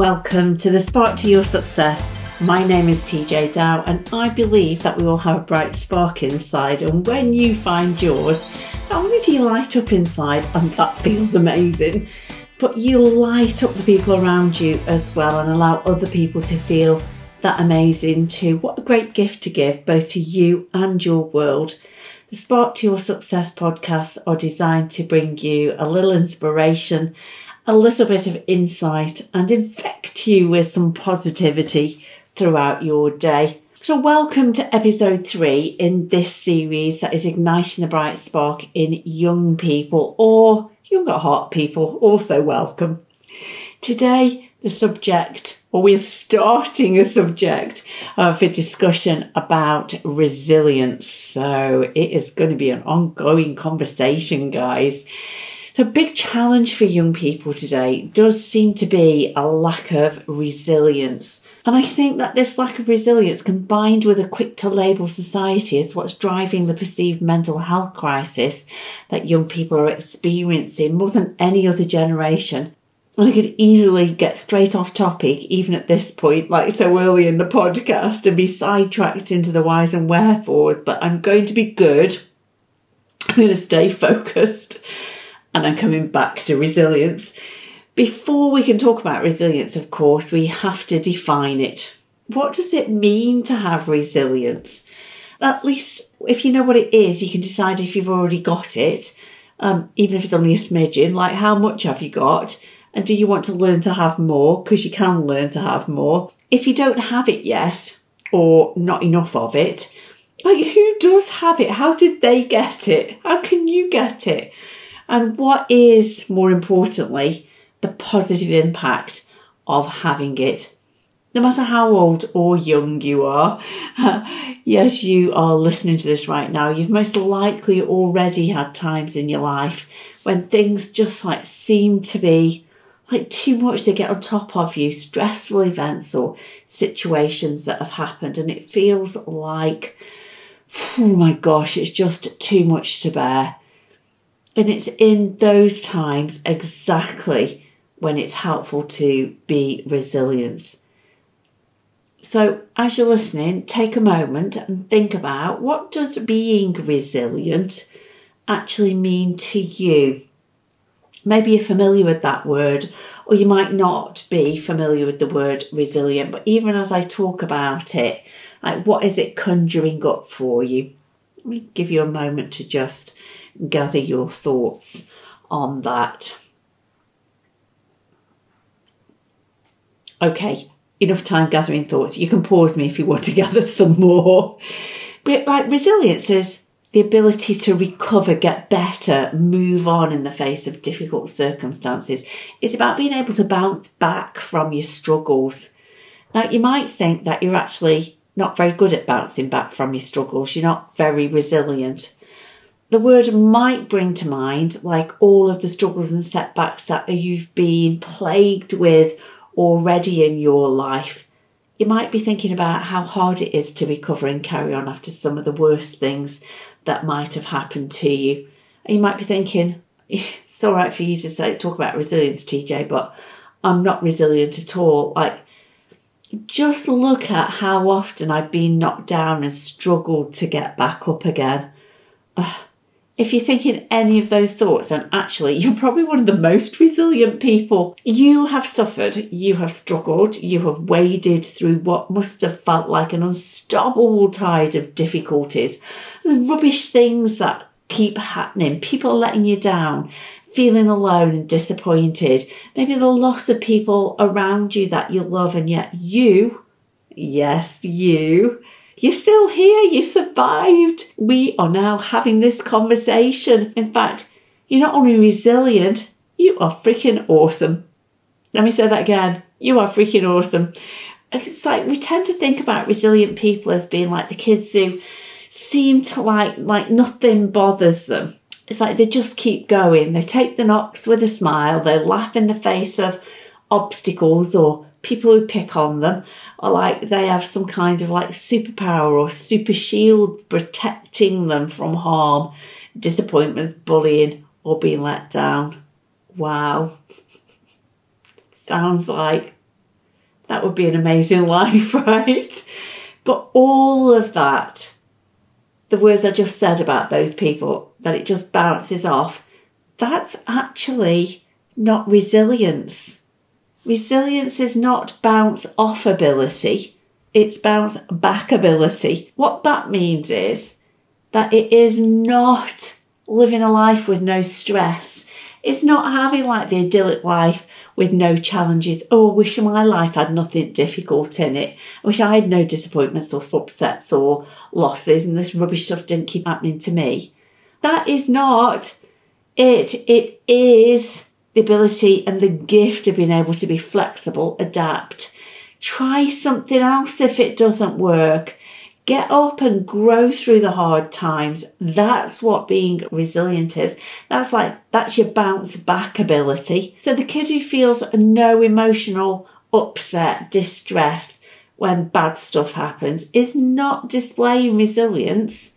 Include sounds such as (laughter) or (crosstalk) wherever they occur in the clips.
Welcome to the Spark to Your Success. My name is TeeJay Dow, and I believe that we all have a bright spark inside. And when you find yours, not only do you light up inside, and that feels amazing, but you light up the people around you as well and allow other people to feel that amazing too. What a great gift to give both to you and your world. The Spark to Your Success podcasts are designed to bring you a little inspiration a little bit of insight and infect you with some positivity throughout your day. So, welcome to episode three in this series that is igniting the bright spark in young people or young at heart people. Also, welcome. Today, the subject, or we're starting a subject of a discussion about resilience. So, it is going to be an ongoing conversation, guys. A big challenge for young people today does seem to be a lack of resilience. And I think that this lack of resilience, combined with a quick to label society, is what's driving the perceived mental health crisis that young people are experiencing more than any other generation. And I could easily get straight off topic, even at this point, like so early in the podcast, and be sidetracked into the whys and wherefores, but I'm going to be good. I'm going to stay focused and I'm coming back to resilience. Before we can talk about resilience, of course, we have to define it. What does it mean to have resilience? At least if you know what it is, you can decide if you've already got it, um, even if it's only a smidgen, like how much have you got? And do you want to learn to have more? Because you can learn to have more. If you don't have it yet, or not enough of it, like who does have it? How did they get it? How can you get it? And what is, more importantly, the positive impact of having it. No matter how old or young you are, (laughs) yes, you are listening to this right now, you've most likely already had times in your life when things just like seem to be like too much to get on top of you, stressful events or situations that have happened, and it feels like, (sighs) oh my gosh, it's just too much to bear. And it's in those times exactly when it's helpful to be resilient. So as you're listening, take a moment and think about what does being resilient actually mean to you? Maybe you're familiar with that word, or you might not be familiar with the word resilient, but even as I talk about it, like what is it conjuring up for you? Let me give you a moment to just gather your thoughts on that. Okay, enough time gathering thoughts. You can pause me if you want to (laughs) gather some more. But like resilience is the ability to recover, get better, move on in the face of difficult circumstances. It's about being able to bounce back from your struggles. Now, you might think that you're actually not very good at bouncing back from your struggles. You're not very resilient the word might bring to mind like all of the struggles and setbacks that you've been plagued with already in your life. You might be thinking about how hard it is to recover and carry on after some of the worst things that might have happened to you. You might be thinking, (laughs) it's all right for you to say talk about resilience, TeeJay, but I'm not resilient at all. Like just look at how often I've been knocked down and struggled to get back up again. Ugh if you're thinking any of those thoughts, and actually you're probably one of the most resilient people. You have suffered, you have struggled, you have waded through what must have felt like an unstoppable tide of difficulties, the rubbish things that keep happening, people letting you down, feeling alone and disappointed, maybe the loss of people around you that you love, and yet you, yes, you, you're still here. You survived. We are now having this conversation. In fact, you're not only resilient, you are freaking awesome. Let me say that again. You are freaking awesome. It's like we tend to think about resilient people as being like the kids who seem to like, like nothing bothers them. It's like they just keep going. They take the knocks with a smile. They laugh in the face of obstacles or people who pick on them are like they have some kind of like superpower or super shield protecting them from harm, disappointments, bullying, or being let down. Wow. (laughs) Sounds like That would be an amazing (laughs) life, right? But all of that, the words I just said about those people, that it just bounces off, that's actually not resilience. Resilience is not bounce off ability, it's bounce back ability. What that means is that it is not living a life with no stress. It's not having like the idyllic life with no challenges. Oh, I wish my life had nothing difficult in it. I wish I had no disappointments or upsets or losses and this rubbish stuff didn't keep happening to me. That is not it. It is ability and the gift of being able to be flexible, adapt, try something else if it doesn't work. Get up and grow through the hard times. That's what being resilient is. That's like, that's your bounce back ability. So the kid who feels no emotional upset, distress when bad stuff happens is not displaying resilience.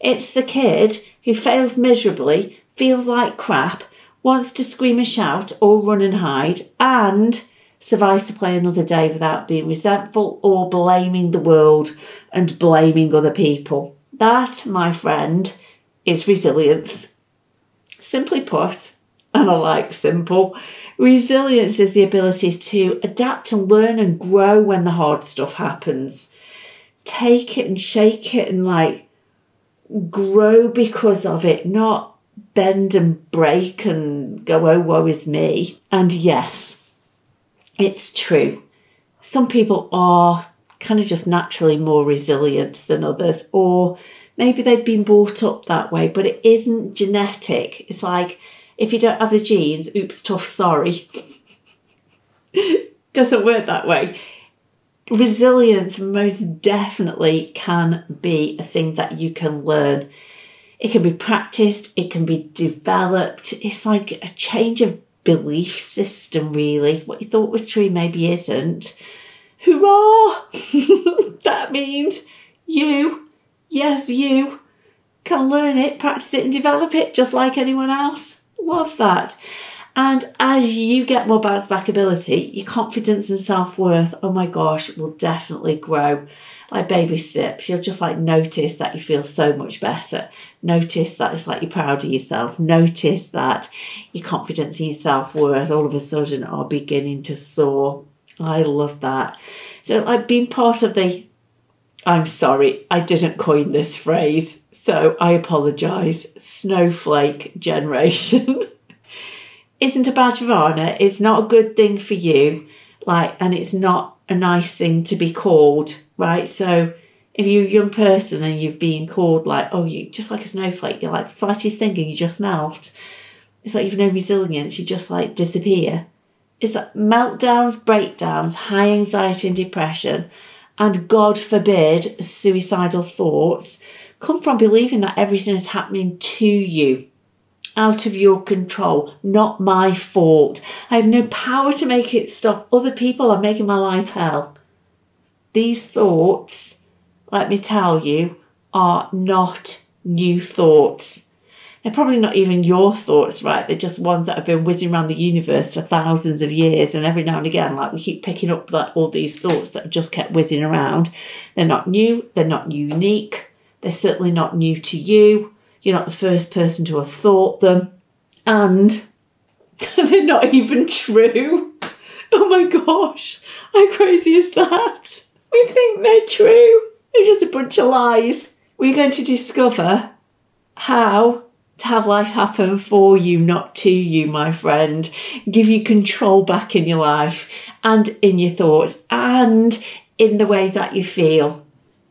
It's the kid who fails miserably, feels like crap, wants to scream and shout or run and hide, and survives to play another day without being resentful or blaming the world and blaming other people. That, my friend, is resilience. Simply put, and I like simple, resilience is the ability to adapt and learn and grow when the hard stuff happens. Take it and shake it and like grow because of it, not bend and break and go, oh, woe is me. And yes, it's true. Some people are kind of just naturally more resilient than others, or maybe they've been brought up that way, but it isn't genetic. It's like if you don't have the genes, oops, tough, sorry. (laughs) Doesn't work that way. Resilience most definitely can be a thing that you can learn. It can be practiced, it can be developed. It's like a change of belief system, really. What you thought was true maybe isn't. Hurrah! (laughs) that means you, yes, you, can learn it, practice it, and develop it just like anyone else. Love that. And as you get more bounce back ability, your confidence and self worth, oh my gosh, will definitely grow like baby steps. You'll just like notice that you feel so much better. Notice that it's like you're proud of yourself. Notice that your confidence in your self worth all of a sudden are beginning to soar. I love that. So, like being part of the, I'm sorry, I didn't coin this phrase, so I apologise, snowflake generation. (laughs) Isn't a badge of honour. It's not a good thing for you. Like, and it's not a nice thing to be called right? So if you're a young person and you've been called like, oh, you just like a snowflake, you're like slightest thing and you just melt. It's like you've no resilience, you just like disappear. It's like meltdowns, breakdowns, high anxiety and depression, and God forbid, suicidal thoughts come from believing that everything is happening to you out of your control, not my fault. I have no power to make it stop. Other people are making my life hell. These thoughts, let me tell you, are not new thoughts. They're probably not even your thoughts, right? They're just ones that have been whizzing around the universe for thousands of years. And every now and again, like we keep picking up like all these thoughts that have just kept whizzing around. They're not new. They're not unique. They're certainly not new to you. You're not the first person to have thought them. And (laughs) they're not even true. Oh my gosh. How crazy is that? We think they're true. They're just a bunch of lies. We're going to discover how to have life happen for you, not to you, my friend. Give you control back in your life and in your thoughts and in the way that you feel.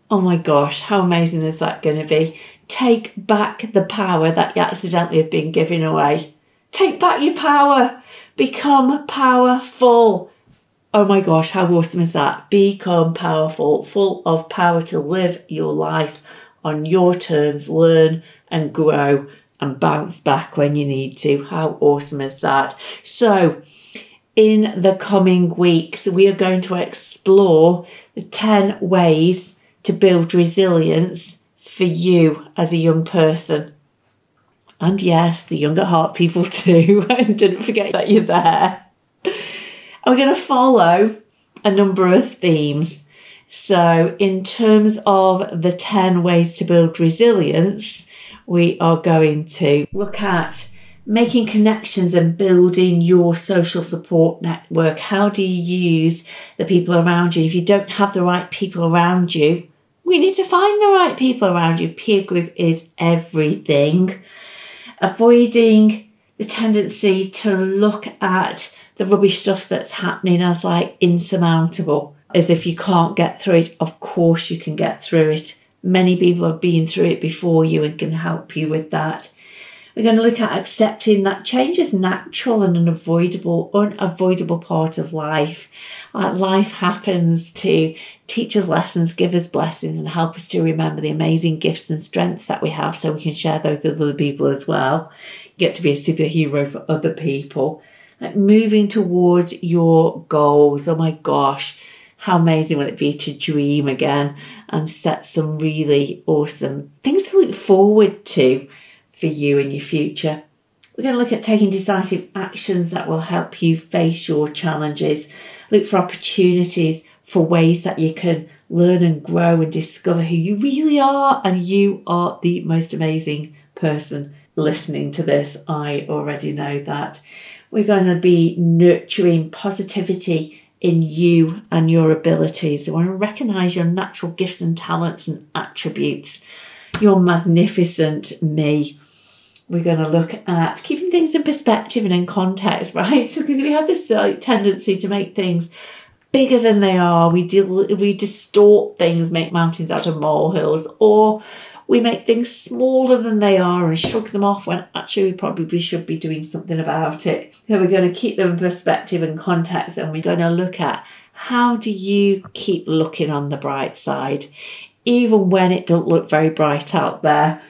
Oh my gosh, how amazing is that going to be? Take back the power that you accidentally have been giving away. Take back your power. Become powerful. Oh my gosh, how awesome is that? Become powerful, full of power to live your life on your terms, learn and grow and bounce back when you need to. How awesome is that? So, in the coming weeks, we are going to explore the 10 ways to build resilience for you as a young person. And yes, the young at heart people (laughs) too. (laughs) and didn't forget that you're there. We're going to follow a number of themes. So, in terms of the 10 ways to build resilience, we are going to look at making connections and building your social support network. How do you use the people around you? If you don't have the right people around you, we need to find the right people around you. Peer group is everything. Avoiding the tendency to look at the rubbish stuff that's happening as like insurmountable, as if you can't get through it. Of course, you can get through it. Many people have been through it before you and can help you with that. We're going to look at accepting that change is natural and unavoidable, unavoidable part of life. Uh, life happens to teach us lessons, give us blessings, and help us to remember the amazing gifts and strengths that we have so we can share those with other people as well. You get to be a superhero for other people. Like moving towards your goals. Oh my gosh how amazing would it be to dream again and set some really awesome things to look forward to for you in your future. We're going to look at taking decisive actions that will help you face your challenges. Look for opportunities for ways that you can learn and grow and discover who you really are. And you are the most amazing person listening to this. I already know that. We're going to be nurturing positivity in you and your abilities. We want to recognize your natural gifts and talents and attributes. Your magnificent me we're going to look at keeping things in perspective and in context, (laughs) right? So, because we have this uh, tendency to make things bigger than they are, we deal, we distort things, make mountains out of molehills, or we make things smaller than they are and shrug them off when actually we probably should be doing something about it. So we're going to keep them in perspective and context, and we're going to look at how do you keep looking on the bright side, even when it don't look very bright out there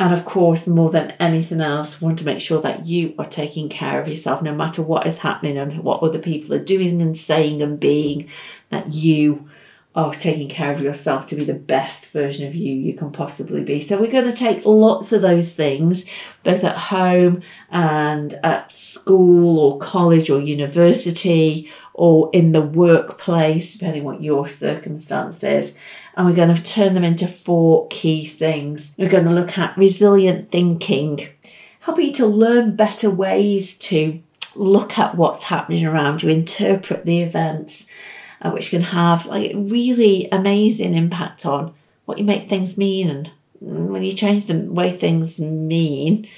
and of course, more than anything else, want to make sure that you are taking care of yourself no matter what is happening and what other people are doing and saying and being, that you are taking care of yourself to be the best version of you you can possibly be. So we're going to take lots of those things, both at home and at school or college or university or in the workplace, depending on what your circumstances and we're going to turn them into four key things. We're going to look at resilient thinking, helping you to learn better ways to look at what's happening around you, interpret the events, uh, which can have like really amazing impact on what you make things mean. And when you change the way things mean,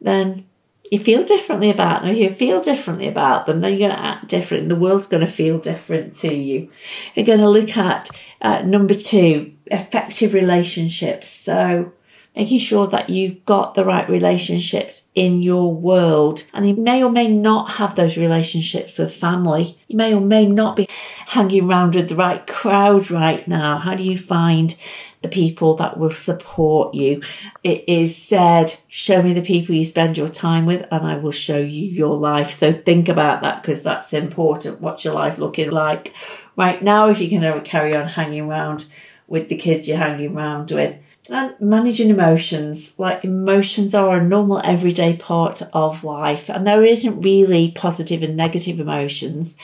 then you feel differently about them. If you feel differently about them, then you're going to act different. The world's going to feel different to you. We're going to look at uh, number two, effective relationships. So making sure that you've got the right relationships in your world. And you may or may not have those relationships with family. You may or may not be hanging around with the right crowd right now. How do you find the people that will support you. It is said, show me the people you spend your time with and I will show you your life. So think about that because that's important. What's your life looking like right now if you can ever carry on hanging around with the kids you're hanging around with? And managing emotions. Like emotions are a normal everyday part of life and there isn't really positive and negative emotions.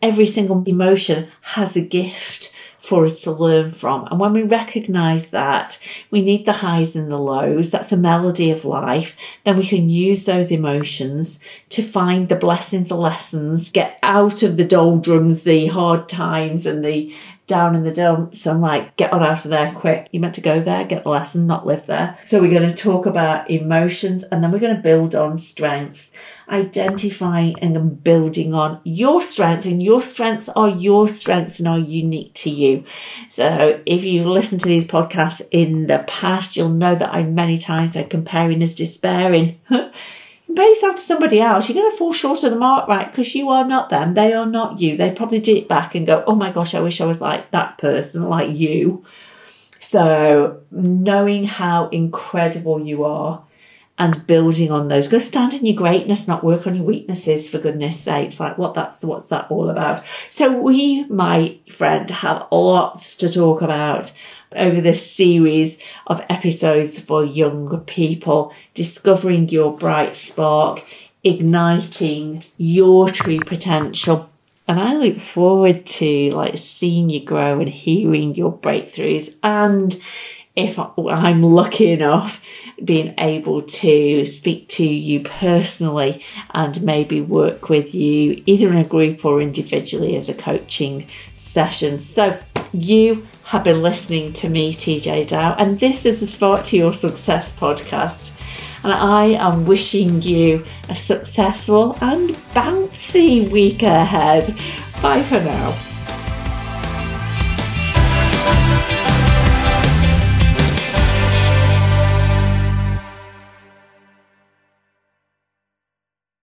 Every single emotion has a gift for us to learn from. And when we recognize that we need the highs and the lows, that's the melody of life, then we can use those emotions to find the blessings, the lessons, get out of the doldrums, the hard times and the down in the dumps and like get on out of there quick. You meant to go there, get the lesson, not live there. So we're going to talk about emotions and then we're going to build on strengths identifying and building on your strengths and your strengths are your strengths and are unique to you. So if you've listened to these podcasts in the past, you'll know that I many times said comparing is despairing. (laughs) Yourself to somebody else, you're going to fall short of the mark, right? Because you are not them. They are not you. They probably do it back and go, oh my gosh, I wish I was like that person, like you. So knowing how incredible you are and building on those. Go stand in your greatness, not work on your weaknesses, for goodness sakes. Like what that's what's that all about? So we, my friend, have lots to talk about over this series of episodes for young people, discovering your bright spark, igniting your true potential. and I look forward to like seeing you grow and hearing your breakthroughs and if I'm lucky enough being able to speak to you personally and maybe work with you either in a group or individually as a coaching session. So you have been listening to me, TeeJay Dow, and this is the Spark to Your Success podcast. And I am wishing you a successful and bouncy week ahead. Bye for now.